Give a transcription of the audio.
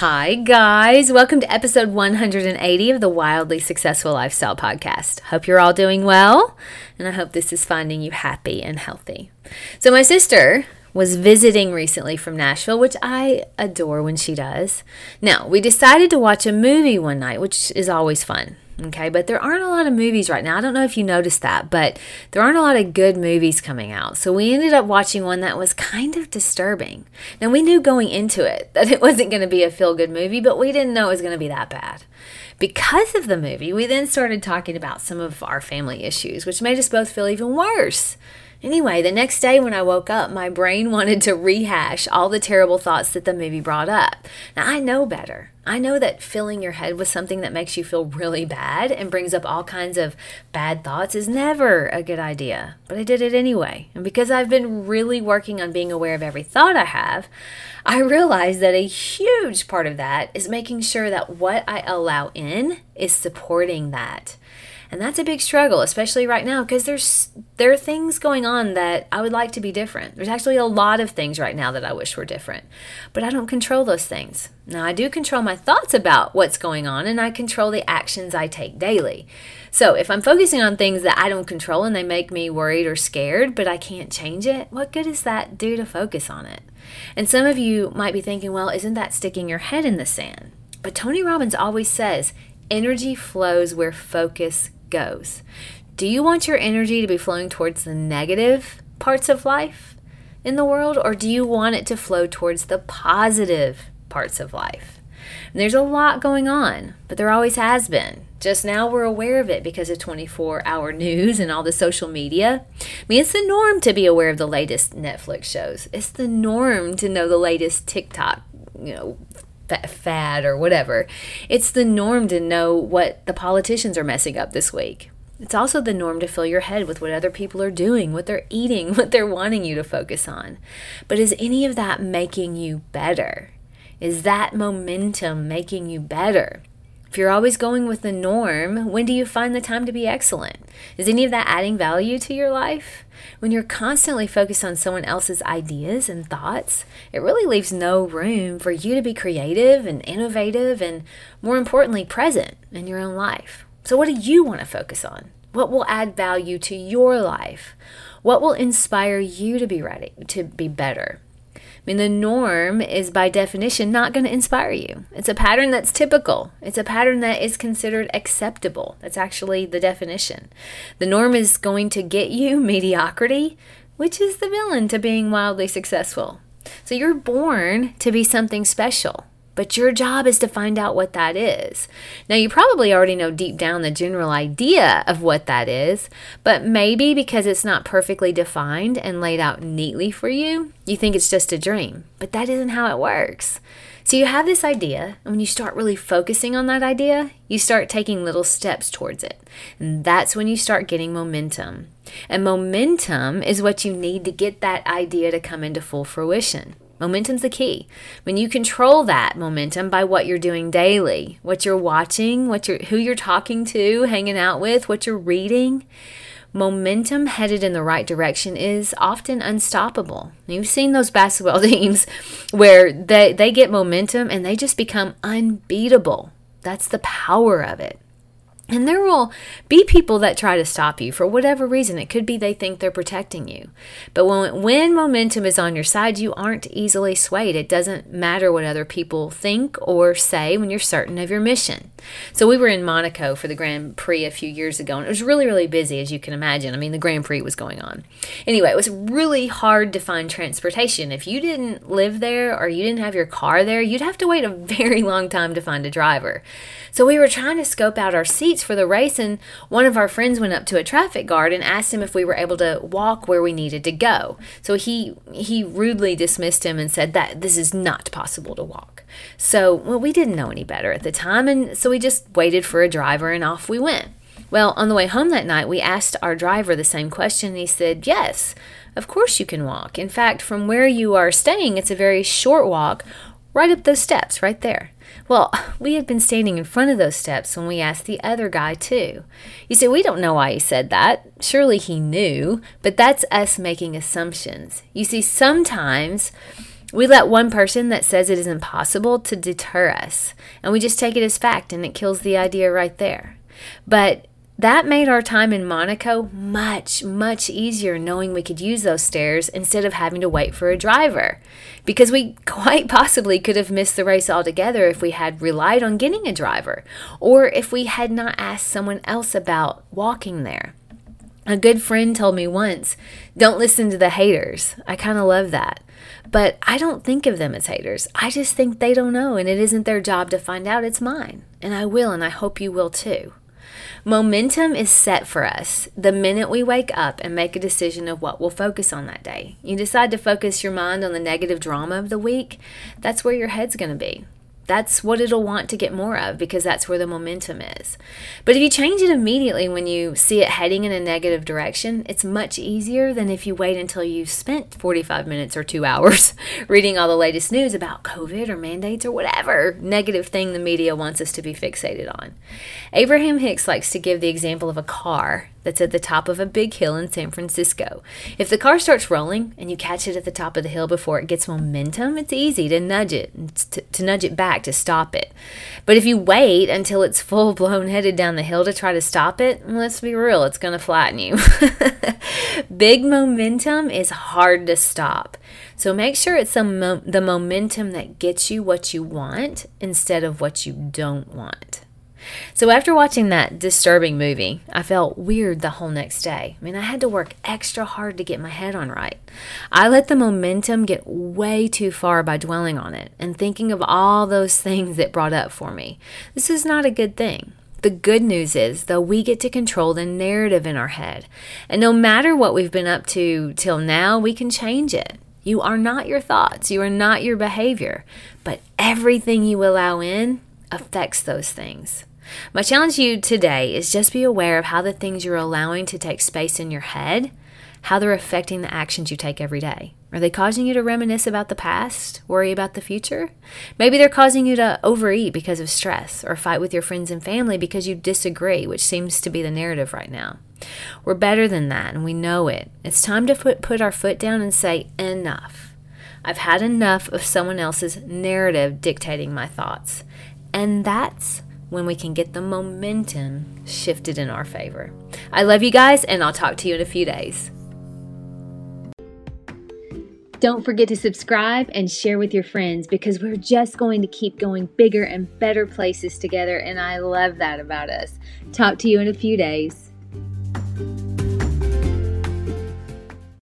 Hi, guys. Welcome to episode 180 of the Wildly Successful Lifestyle Podcast. Hope you're all doing well, and I hope this is finding you happy and healthy. So, my sister was visiting recently from Nashville, which I adore when she does. Now, we decided to watch a movie one night, which is always fun. Okay, but there aren't a lot of movies right now. I don't know if you noticed that, but there aren't a lot of good movies coming out. So we ended up watching one that was kind of disturbing. Now we knew going into it that it wasn't going to be a feel good movie, but we didn't know it was going to be that bad. Because of the movie, we then started talking about some of our family issues, which made us both feel even worse. Anyway, the next day when I woke up, my brain wanted to rehash all the terrible thoughts that the movie brought up. Now, I know better. I know that filling your head with something that makes you feel really bad and brings up all kinds of bad thoughts is never a good idea. But I did it anyway. And because I've been really working on being aware of every thought I have, I realized that a huge part of that is making sure that what I allow in is supporting that. And that's a big struggle, especially right now, because there's there are things going on that I would like to be different. There's actually a lot of things right now that I wish were different, but I don't control those things. Now I do control my thoughts about what's going on, and I control the actions I take daily. So if I'm focusing on things that I don't control and they make me worried or scared, but I can't change it, what good does that do to focus on it? And some of you might be thinking, well, isn't that sticking your head in the sand? But Tony Robbins always says, energy flows where focus goes. Do you want your energy to be flowing towards the negative parts of life in the world, or do you want it to flow towards the positive parts of life? And there's a lot going on, but there always has been. Just now we're aware of it because of 24 hour news and all the social media. I mean, it's the norm to be aware of the latest Netflix shows. It's the norm to know the latest TikTok, you know, fad or whatever. It's the norm to know what the politicians are messing up this week. It's also the norm to fill your head with what other people are doing, what they're eating, what they're wanting you to focus on. But is any of that making you better? Is that momentum making you better? If you're always going with the norm, when do you find the time to be excellent? Is any of that adding value to your life? When you're constantly focused on someone else's ideas and thoughts, it really leaves no room for you to be creative and innovative and, more importantly, present in your own life. So, what do you want to focus on? What will add value to your life? What will inspire you to be ready, to be better? I mean, the norm is by definition not going to inspire you. It's a pattern that's typical, it's a pattern that is considered acceptable. That's actually the definition. The norm is going to get you mediocrity, which is the villain to being wildly successful. So you're born to be something special. But your job is to find out what that is. Now, you probably already know deep down the general idea of what that is, but maybe because it's not perfectly defined and laid out neatly for you, you think it's just a dream. But that isn't how it works. So you have this idea, and when you start really focusing on that idea, you start taking little steps towards it. And that's when you start getting momentum. And momentum is what you need to get that idea to come into full fruition. Momentum's the key. When you control that momentum by what you're doing daily, what you're watching, what you're who you're talking to, hanging out with, what you're reading, momentum headed in the right direction is often unstoppable. You've seen those basketball teams where they, they get momentum and they just become unbeatable. That's the power of it. And there will be people that try to stop you for whatever reason. It could be they think they're protecting you. But when, when momentum is on your side, you aren't easily swayed. It doesn't matter what other people think or say when you're certain of your mission. So we were in Monaco for the Grand Prix a few years ago, and it was really, really busy, as you can imagine. I mean, the Grand Prix was going on. Anyway, it was really hard to find transportation. If you didn't live there or you didn't have your car there, you'd have to wait a very long time to find a driver. So we were trying to scope out our seats for the race, and one of our friends went up to a traffic guard and asked him if we were able to walk where we needed to go. So he he rudely dismissed him and said that this is not possible to walk. So well, we didn't know any better at the time, and so we just waited for a driver and off we went. Well, on the way home that night, we asked our driver the same question, and he said, Yes, of course you can walk. In fact, from where you are staying, it's a very short walk right up those steps right there. Well, we had been standing in front of those steps when we asked the other guy, too. You see, we don't know why he said that. Surely he knew, but that's us making assumptions. You see, sometimes we let one person that says it is impossible to deter us, and we just take it as fact and it kills the idea right there. But that made our time in Monaco much, much easier knowing we could use those stairs instead of having to wait for a driver. Because we quite possibly could have missed the race altogether if we had relied on getting a driver, or if we had not asked someone else about walking there. A good friend told me once, don't listen to the haters. I kind of love that. But I don't think of them as haters. I just think they don't know, and it isn't their job to find out. It's mine. And I will, and I hope you will too. Momentum is set for us the minute we wake up and make a decision of what we'll focus on that day. You decide to focus your mind on the negative drama of the week, that's where your head's going to be that's what it'll want to get more of because that's where the momentum is. But if you change it immediately when you see it heading in a negative direction, it's much easier than if you wait until you've spent 45 minutes or two hours reading all the latest news about COVID or mandates or whatever negative thing the media wants us to be fixated on. Abraham Hicks likes to give the example of a car that's at the top of a big hill in San Francisco. If the car starts rolling and you catch it at the top of the hill before it gets momentum, it's easy to nudge it, to, to nudge it back to stop it. But if you wait until it's full blown headed down the hill to try to stop it, let's be real, it's going to flatten you. big momentum is hard to stop. So make sure it's the, mo- the momentum that gets you what you want instead of what you don't want. So after watching that disturbing movie, I felt weird the whole next day. I mean, I had to work extra hard to get my head on right. I let the momentum get way too far by dwelling on it and thinking of all those things that brought up for me. This is not a good thing. The good news is, though, we get to control the narrative in our head. And no matter what we've been up to till now, we can change it. You are not your thoughts, you are not your behavior, but everything you allow in affects those things. My challenge to you today is just be aware of how the things you're allowing to take space in your head, how they're affecting the actions you take every day. Are they causing you to reminisce about the past, worry about the future? Maybe they're causing you to overeat because of stress or fight with your friends and family because you disagree, which seems to be the narrative right now. We're better than that and we know it. It's time to put, put our foot down and say, enough. I've had enough of someone else's narrative dictating my thoughts. And that's when we can get the momentum shifted in our favor. I love you guys, and I'll talk to you in a few days. Don't forget to subscribe and share with your friends because we're just going to keep going bigger and better places together, and I love that about us. Talk to you in a few days.